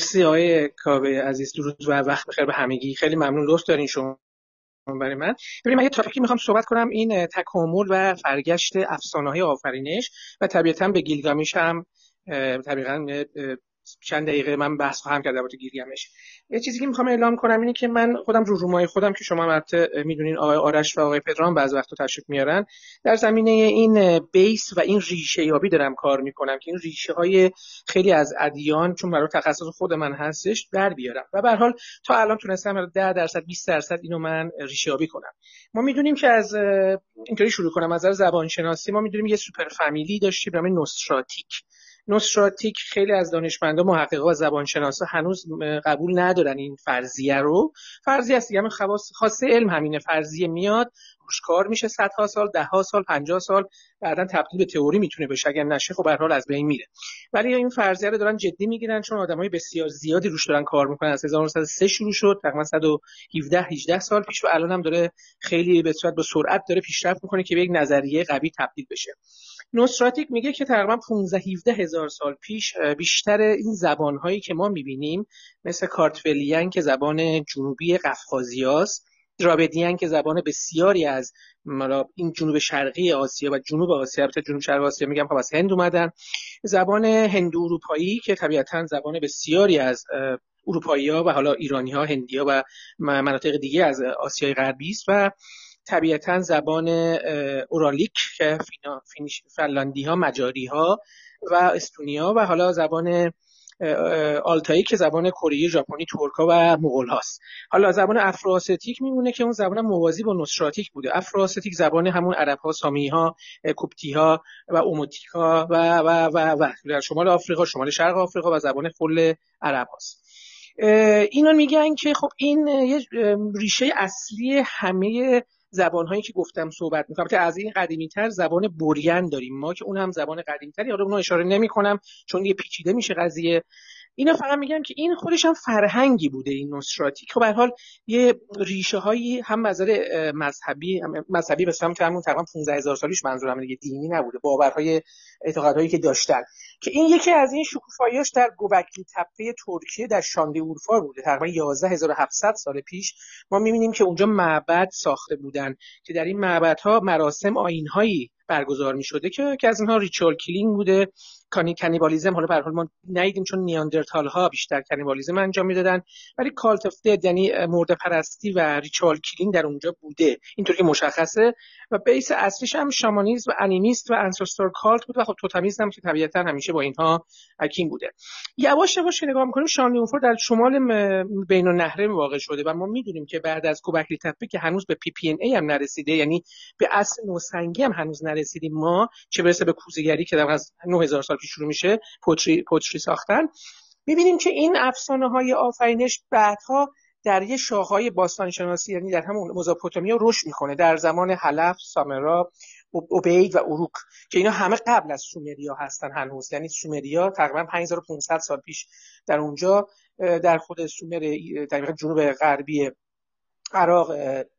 مرسی آقای کاوه عزیز. درود و وقت بخیر به همگی. خیلی ممنون. لطف دارین شما برای من. ببینید من یه تاپیکی می‌خوام صحبت کنم. این تکامل و فرگشت افسانه های آفرینش و طبیعتا به گیلگامیش هم طبیعتا چند دقیقه من بحث خواهم کرد درباره گیرگمش یه چیزی که می‌خوام اعلام کنم اینه که من خودم رو رومای خودم که شما البته می‌دونین آقای آرش و آقای پدرام بعض وقتا تشریف میارن در زمینه این بیس و این ریشه یابی دارم کار می‌کنم که این ریشه های خیلی از ادیان چون برای تخصص خود من هستش در بیارم. و به حال تا الان تونستم 10 درصد 20 درصد اینو من ریشه یابی کنم. ما می‌دونیم که از اینطوری شروع کنم از زبان شناسی ما می‌دونیم یه سوپر فامیلی داشتیم به نام نوستراتیک نوستراتیک خیلی از دانشمندا محققا و زبانشناسا هنوز قبول ندارن این فرضیه رو. فرضیه است دیگه خواص خاصه علم همینه. فرضیه میاد روش کار میشه صدها سال دهها سال 50 سال بعدا تبدیل به تئوری می‌تونه بشه اگر نشه خب به حال از بین میره. ولی این فرضیه رو دارن جدی می‌گیرن چون آدمای بسیار زیادی روش دارن کار می‌کنن. از 1903 شروع شد تقریبا 117 18 سال پیش و الان هم داره خیلی به صورت با سرعت داره پیشرفت می‌کنه که به یک نظریه قوی تبدیل بشه. نوستراتیک میگه که تقریبا 15 17 هزار سال پیش بیشتر این زبانهایی که ما می‌بینیم مثل کارتفلیان که زبان جنوبی قفقازیاست درابدیان که زبان بسیاری از این جنوب شرقی آسیا و جنوب آسیا البته جنوب شرق آسیا میگم خب از هند اومدن. زبان هندو اروپایی که طبیعتا زبان بسیاری از اروپایی ها و حالا ایرانی ها هندی ها و مناطق دیگه از آسیای غربی است و طبیعتا زبان اورالیک که فنلاندی ها مجاری ها و استونیا و حالا زبان آلتایی که زبان کره ژاپنی ترکا و مغول هاست. حالا زبان افراسیتیک میمونه که اون زبان موازی با نوستراتیک بوده. افراسیتیک زبان همون عرب ها سامی ها کوپتی ها و اوموتیک ها و و و و. در شمال آفریقا شمال شرق آفریقا و زبان فل عرب هاست. اینا میگن که خب این یه ریشه اصلی همه زبان هایی که گفتم صحبت می‌کنم. از این قدیمی تر زبان بوریان داریم ما که اون هم زبان قدیمی تری حالا اونو اشاره نمی کنم چون یه پیچیده میشه قضیه. اینا فقط میگم که این خودش هم فرهنگی بوده این نوستراتیک خب به حال یه ریشه هایی هم نظر مذهبی مذهبی به سمت همون تقریبا 15 هزار سالیش منظورم دیگه دینی نبوده باورهای اعتقادهایی که داشتن. که این یکی از این شکوفاییاش در گوبکلی تپه ترکیه در شانده اورفا بوده. تقریبا 11700 سال پیش ما می‌بینیم که اونجا معبد ساخته بودن که در این معبدها مراسم آینهایی برگزار می شده که که از اینها ریچول کلینگ بوده. کانی کنیبالیزم حالا به حال ما ندیدیم چون نیاندرتال ها بیشتر کنیبالیزم انجام می‌دادن ولی کالت اف یعنی مرده پرستی و ریچوال کلینگ در اونجا بوده. اینطوری که مشخصه. و بیس اصلیش هم شامانیزم و انیمیست و انسستور کالت بود و خب توتمیزم هم که طبیعتا همیشه با اینها حکیم بوده. یواش یواش نگاه می‌کنیم شانلیونفور در شمال بین النهره واقع شده و ما می‌دونیم که بعد از کوبکلی تپه که هنوز به پی پی ان ای هم نرسیده یعنی به اصل نوسنگی هم هنوز نرسیدیم ما چه برسه به کوزهگری که در از 9000 سال پیش شروع میشه پوتری پوتری ساختن. می‌بینیم که این افسانه های آفرینش بعدها در یه شاخهای باستانشناسی یعنی در همون مزاپوتامیا رشد می‌کنه. در زمان حلف سامرا اوبید و اروک که اینا همه قبل از سومریا هستن هنوز. یعنی سومریا تقریبا 5500 سال پیش در اونجا در خود سومر در جنوب غربی عراق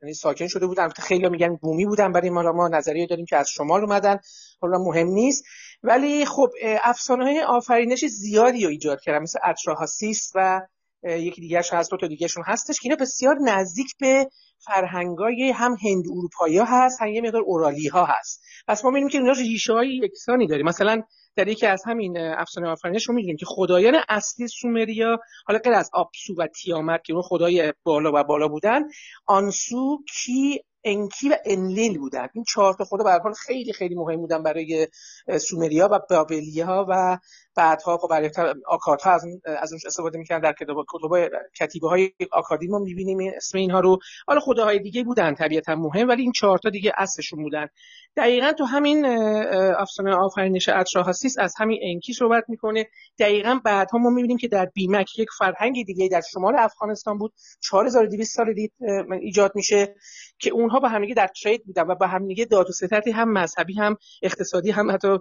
یعنی ساکن شده بودن. خیلی میگن بومی بودن برای ما ما نظریه داریم که از شمال اومدن. حالا مهم نیست. ولی خب افسانه های آفرینش زیادی رو ایجاد کردن. مثل اتراهاسیس و یکی دیگه هست دو تا دیگهشون هستش که اینا بسیار نزدیک به فرهنگای هم هند اروپایی ها هست هم یه مقدار اورالی ها هست. پس ما می‌بینیم که اینا ریشه های یکسانی داریم مثلا در یکی از همین افسانه آفرینش رو می‌دونیم که خدایان اصلی سومریا حالا غیر از آبسو و تیامت که اون خدای بالا و بالا بودن آنسو کی انکی و انلیل بودن. این چهار تا خدا به حال خیلی خیلی مهم بودن برای سومریا و بابلیه ها و بعدها خب برای آکاد ها از از اونش استفاده می‌کردن در کتاب کتیبه های آکادی ما می‌بینیم اسم اینها رو. حالا خداهای دیگه بودن طبیعتا مهم ولی این چهار تا دیگه اصلشون بودن. دقیقا تو همین افسانه آفرینش اتراهاسیس از همین انکی صحبت می‌کنه. دقیقا بعدها ما می‌بینیم که در بیمک یک فرهنگ دیگه در شمال افغانستان بود. 4200 سال دید ایجاد میشه که اونها با همدیگه در ترید بودن و با همدیگه داد و ستدی هم مذهبی هم اقتصادی هم حتی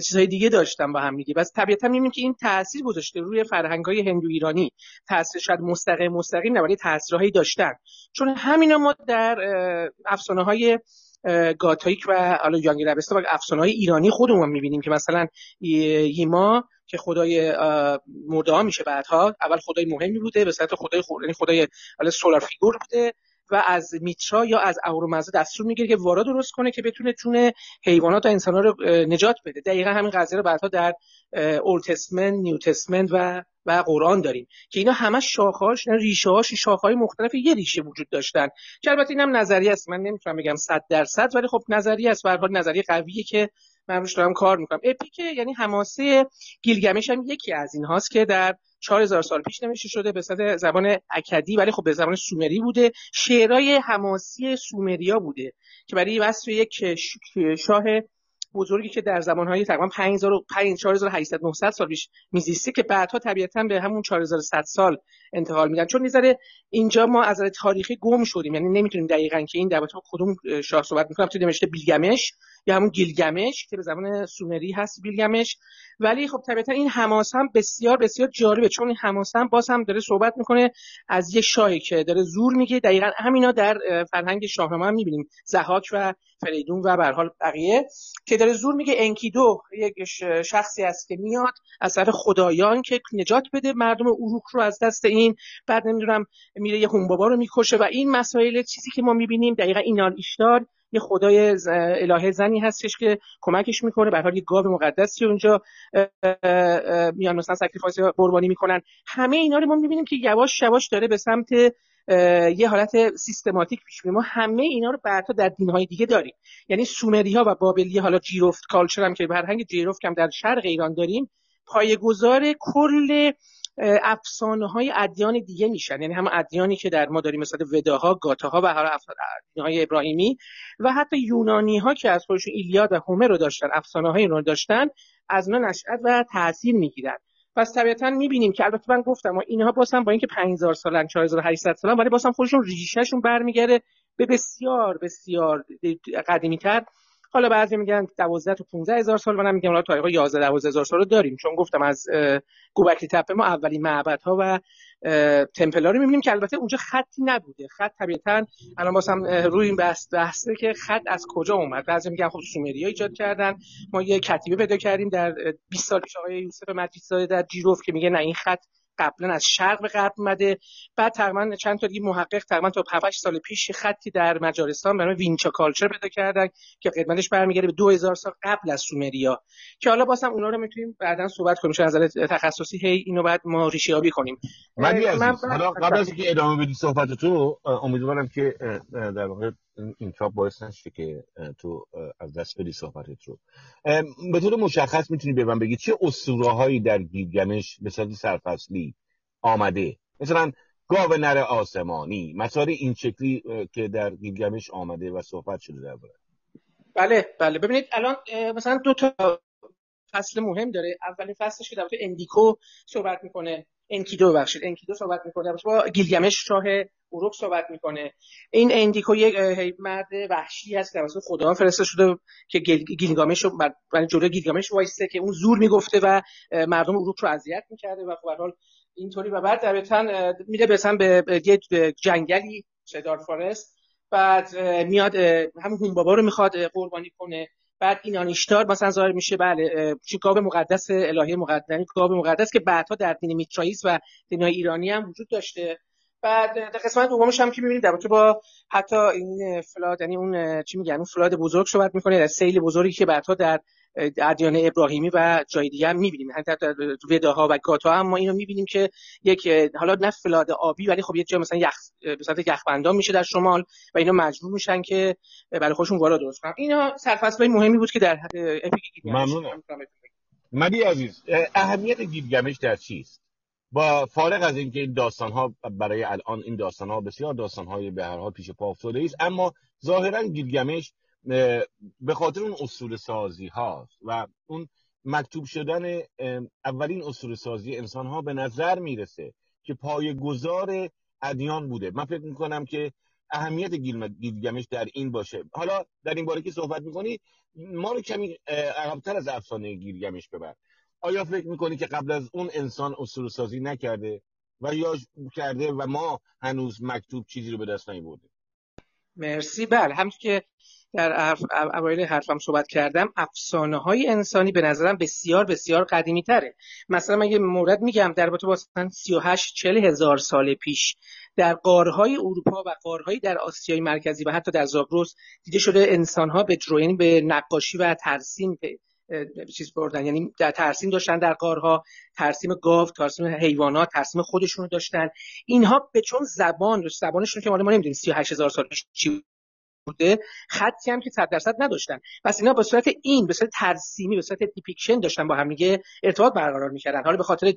چیزهای دیگه داشتن با همدیگه بس طبیعتا می‌بینیم که این تاثیر گذاشته روی فرهنگ‌های هندو ایرانی. تاثیر شاید مستقیم مستقیم نه ولی تاثیرهایی داشتن. چون همینا ما در افسانه های گاتایک و حالا یانگی ربستا و افسانه های ایرانی خودمون می‌بینیم که مثلا یما که خدای مدعا میشه بعدها. اول خدای مهمی بوده به صورت خدای یعنی خدای solar figure بوده. و از میترا یا از اهورامزدا دستور می‌گیره که وارا درست کنه که بتونه جون حیوانات و انسانها رو نجات بده. دقیقا همین قضیه رو بعدها در Old Testament New Testament و و قرآن داریم که اینا همه شاخهاش ریشه هاش شاخهای مختلف یه ریشه وجود داشتن که البته اینم نظریه است. من نمی‌تونم بگم 100 درصد ولی خب نظریه است. به حال نظریه قویه که من روش دارم کار می‌کنم. اپیک یعنی حماسه گیلگمش هم یکی از این هاست که در 4000 سال پیش نوشته شده به صد زبان اکدی ولی خب به زبان سومری بوده. شعرهای حماسی سومریا بوده که برای وصف یک شاه بزرگی که در زمانهای تقریبا 5800 900 سال پیش میزیسته که بعدها طبیعتا به همون 4100 سال انتقال میدن. چون می‌ذاره اینجا ما از نظر تاریخی گم شدیم. یعنی نمی‌تونیم دقیقا که این در کدوم شاه صحبت می‌کنم. تو نوشته بیلگمش یا همون گیلگمش که به زبان سومری هست بیلگمش ولی خب طبیعتا این حماس هم بسیار بسیار جالبه. چون این حماس هم باز هم داره صحبت می‌کنه از یه شاهی که داره زور میگه. دقیقا همینا در فرهنگ شاهنامه هم می‌بینیم. زهاک و فریدون و به حال بقیه که داره زور میگه. انکیدو یک شخصی است که میاد از طرف خدایان که نجات بده. مردم اروک رو از دست این بعد نمی‌دونم میره یه هومبابا رو می‌کشه. و این مسائل چیزی که ما می‌بینیم دقیقا اینانا ایشتار یه خدای الهه زنی هستش که کمکش می‌کنه. به حال یه گاو مقدسی اونجا میان مثلا sacrifice قربانی می‌کنن. همه اینا رو ما می‌بینیم که یواش یواش داره به سمت یه حالت سیستماتیک پیش ما همه اینا رو بعدها در دینهای دیگه داریم. یعنی سومری ها و بابلی حالا جیرفت culture هم که فرهنگ جیرفت هم در شرق ایران داریم پایه‌گذار کل افسانه های ادیان دیگه میشن. یعنی هم ادیانی که در ما داریم مثل وداها گاتاها و های ابراهیمی و حتی یونانی ها که از خودشون ایلیاد و هومر رو داشتن افسانه های رو داشتن از اونا نشأت و تاثیر می‌گیرن. پس طبیعتا می‌بینیم که البته من گفتم و اینها هم با اینکه 5000 سالن 4800 سالن ولی هم خودشون ریشهشون برمیگرده به بسیار بسیار قدیمی تر حالا بعضی میگن 12 تا 15 هزار سال منم میگم حالا تاریخ 11 12 هزار سال رو داریم. چون گفتم از گوبکلی تپه ما اولین معبدها و تمپلا رو می‌بینیم که البته اونجا خطی نبوده. خط طبیعتا الان واسم روی این بحث بحثه که خط از کجا اومد. بعضی میگن خب سومریا ایجاد کردن. ما یه کتیبه پیدا کردیم در 20 سال پیش آقای یوسف مجید در جیروف که میگه نه این خط قبلا از شرق به غرب اومده. بعد تقریبا چند تا دیگه محقق تقریبا تا 7 سال پیش خطی در مجارستان به نام وینچا کالچر پیدا کردن که قدمتش برمیگرده به 2000 سال قبل از سومریا. که حالا بازم اونا رو می‌تونیم بعدا صحبت کنیم. چون از نظر تخصصی هی اینو بعد ما ریشه یابی کنیم من, من حالا قبل از اینکه ادامه بدی صحبت تو امیدوارم که در واقع این چاپ باعث نشه که تو از دست بدی صحبتت رو. به طور مشخص می‌تونی به من بگی چه اسطوره هایی در گیلگمش به صورت سرفصلی آمده؟ مثلا گاو نر آسمانی مسائل این شکلی که در گیلگمش آمده و صحبت شده در بله بله. ببینید الان مثلا دو تا فصل مهم داره. اولین فصلش که در اندیکو صحبت می‌کنه. انکیدو ببخشید انکیدو صحبت می‌کنه. با گیلگمش شاه اروک صحبت می‌کنه. این اندیکو یک مرد وحشی هست توسط خدا فرستاده شده که گیلگامش رو برای جلوی گیلگامش وایسته که اون زور می‌گفته و مردم اروک رو اذیت می‌کرده و خب حال اینطوری و بعد طبیعتا میره مثلا به یه جنگلی شدار فارست بعد میاد همون هون بابا رو می‌خواد قربانی کنه. بعد این آنیشتار مثلا ظاهر میشه بله چی گاو مقدس الهی مقدس گاو مقدس که بعدها در دین میترائیس و دینهای ایرانی هم وجود داشته. بعد در قسمت دومش هم که می‌بینید در با حتی این فلاد یعنی اون چی میگن اون فلاد بزرگ صحبت می‌کنه در سیل بزرگی که بعدها در ادیان ابراهیمی و جای دیگه هم می‌بینیم. حتی در وداها و گاتا هم ما اینو می‌بینیم که یک حالا نه فلاد آبی ولی خب یه جا مثلا یخ به صورت یخبندان میشه در شمال و اینا مجبور میشن که برای خودشون وارد درست کنن. اینا سرفصلای مهمی بود که در اپیک ممنونم مدی عزیز اهمیت گیلگمش در چیست با فارغ از اینکه این داستان ها برای الان این داستان ها بسیار داستان های به هر حال پیش پا افتاده است اما ظاهرا گیلگمش به خاطر اون اصول سازی هاست و اون مکتوب شدن اولین اصول سازی انسان ها به نظر می‌رسه که پای گذار ادیان بوده. من فکر می‌کنم که اهمیت گیلگمش در این باشه. حالا در این باره که صحبت می‌کنی ما رو کمی عقبتر از افسانه گیلگمش ببر. آیا فکر می‌کنی که قبل از اون انسان اصول سازی نکرده و یا کرده و ما هنوز مکتوب چیزی رو به دست نیاوردیم؟ مرسی. بله همچون که در اوایل حرفم صحبت کردم افسانه های انسانی به نظرم بسیار بسیار قدیمی تره مثلا من یه مورد میگم در با 38 40 هزار سال پیش در قارهای اروپا و قارهایی در آسیای مرکزی و حتی در زاگرس دیده شده انسان ها به یعنی به نقاشی و ترسیم چیز بردن. یعنی در ترسیم داشتن در قارها ترسیم گاو ترسیم حیوانات ترسیم خودشون داشتن. اینها به چون زبان زبانشون که ما نمی‌دونیم 38 هزار سال چی بوده خطی هم که 100 درصد نداشتن. پس اینا به صورت این به صورت ترسیمی به صورت depiction داشتن با هم دیگه ارتباط برقرار می‌کردن. حالا به خاطر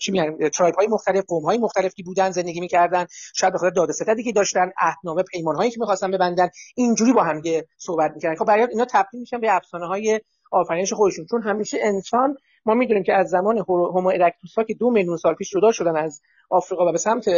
چی میگن tribe های مختلف قوم های مختلفی بودن زندگی می‌کردن. شاید به خاطر داد و ستدی که داشتن عهدنامه پیمان هایی که می‌خواستن ببندن اینجوری با هم دیگه صحبت می‌کردن. خب برای اینا تبدیل میشن به افسانه های آفرینش خودشون. چون همیشه انسان ما می‌دونیم که از زمان هومو ارکتوس ها که دو میلیون سال پیش جدا شدن از آفریقا و به سمت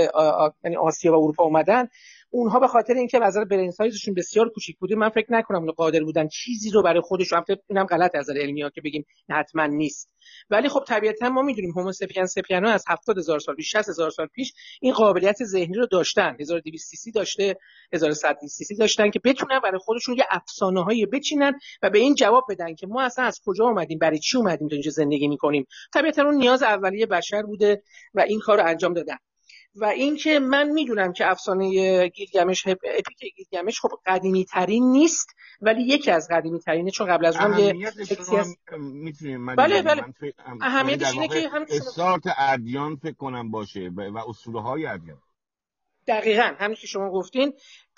یعنی آسیا و اروپا اومدن اونها به خاطر اینکه نظر برین سایزشون بسیار کوچیک بوده من فکر نکنم قادر بودن چیزی رو برای خودشون البته اینم غلط از نظر علمی ها که بگیم حتما نیست. ولی خب طبیعتا ما می‌دونیم هومو سپین سپیانو از 70 هزار سال پیش 60 هزار سال پیش این قابلیت ذهنی رو داشتن. 1200 سی داشته 1100 سی داشتن که بتونن برای خودشون یه افسانه هایی بچینن و به این جواب بدن که ما اصلا از کجا اومدیم برای چی اومدیم تا اینجا زندگی می‌کنیم. طبیعتا اون نیاز اولیه بشر بوده و این کار رو انجام دادن. و اینکه من می‌دونم که افسانه گیلگمش اپیک گیلگمش خب قدیمی ترین نیست ولی یکی از قدیمی ترینه چون قبل از اون یه بله بله. اهمیتش اینه که هم استارت ادیان فکر کنم باشه و اصول های ادیان. دقیقا همین که شما گفتین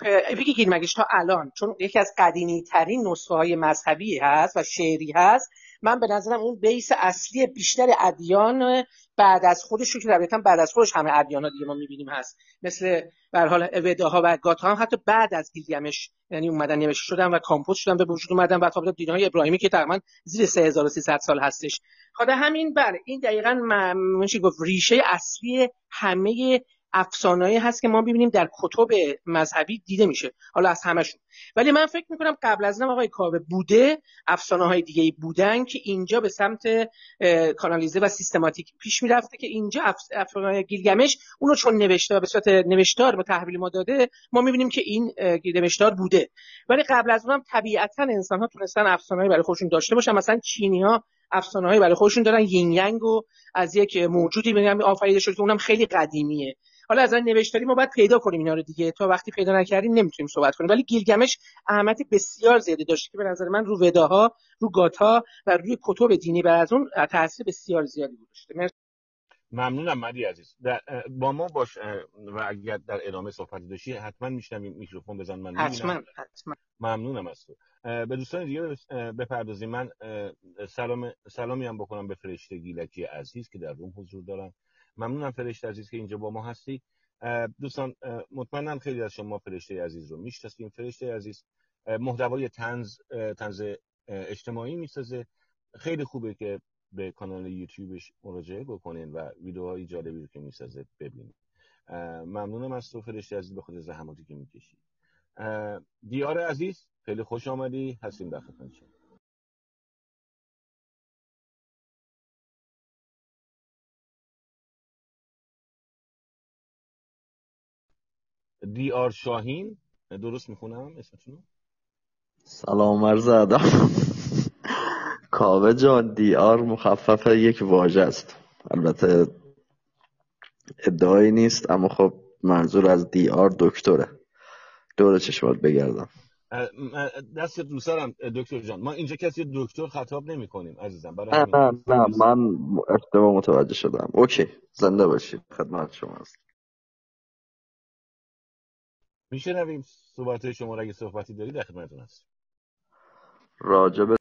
اپیک گیلگمش تا الان چون یکی از قدیمی ترین نسخه های مذهبی هست و شعری هست من به نظرم اون بیس اصلی بیشتر ادیان بعد از خودش رو که طبیعتا بعد از خودش همه ادیان ها دیگه ما می‌بینیم هست. مثل به حال ها و گاتا هم حتی بعد از گیلگمش یعنی اومدن نوشته شدن و کامپوز شدن به وجود اومدن و تا دینهای ابراهیمی که تقریبا زیر 3300 سال هستش. خاطر همین بله این دقیقا میشه گفت؟ ریشه اصلی همه افسانه‌ای هست که ما ببینیم در کتب مذهبی دیده میشه حالا از همشون ولی من فکر می‌کنم قبل از اینم آقای کاوه بوده افسانه های دیگه بودن که اینجا به سمت کانالیزه و سیستماتیک پیش می‌رفته که اینجا افسانه گیلگمش اونو چون نوشته به صورت نوشتار به تحویل ما داده ما می‌بینیم که این نوشتار بوده. ولی قبل از اونم طبیعتا انسان ها تونستن افسانه‌ای برای خودشون داشته باشن. مثلا چینی ها افسانه‌ای برای خودشون دارن. یین ینگ و از یک موجودی میگم آفریده شده که اونم خیلی قدیمیه. حالا از نوشتاری ما باید پیدا کنیم اینا رو دیگه. تا وقتی پیدا نکردیم نمی‌تونیم صحبت کنیم. ولی گیلگمش اهمیت بسیار زیادی داشته که به نظر من رو وداها رو گاتا و روی کتب دینی بر از اون تاثیر بسیار زیادی گذاشته ممنونم مدی عزیز. با ما باش و اگر در ادامه صحبت داشتی حتما میشنم میکروفون بزن من حتما حتما. ممنونم از تو. به دوستان دیگه بپردازیم. من سلام سلامی هم بکنم به فرشته گیلکی عزیز که در روم حضور دارن. ممنونم فرشته عزیز که اینجا با ما هستی. دوستان مطمئنم خیلی از شما فرشته عزیز رو می‌شناسیم. فرشته عزیز محتوای تنز تنز اجتماعی می‌سازه. خیلی خوبه که به کانال یوتیوبش مراجعه بکنین و ویدیوهای جالبی رو که می‌سازه ببینید ممنونم از تو فرشته عزیز به خود زحماتی که می‌کشی. دیار عزیز خیلی خوش آمدی. هستیم در خدمت شما. دی آر شاهین درست می‌خونم اسمتونو؟ سلام عرض ادب. کاوه جان دی آر مخفف یک واژه است. البته ادعایی نیست اما خب منظور از دی آر دکتره. دور چشمات بگردم. دست دوست دارم دکتر جان. ما اینجا کسی دکتر خطاب نمی کنیم عزیزم. برای نه نه, نه من اشتباه متوجه شدم. اوکی زنده باشید. خدمت شما هست میشه رویم صحبت شما را اگه صحبتی داری در خدمتتون هست راجب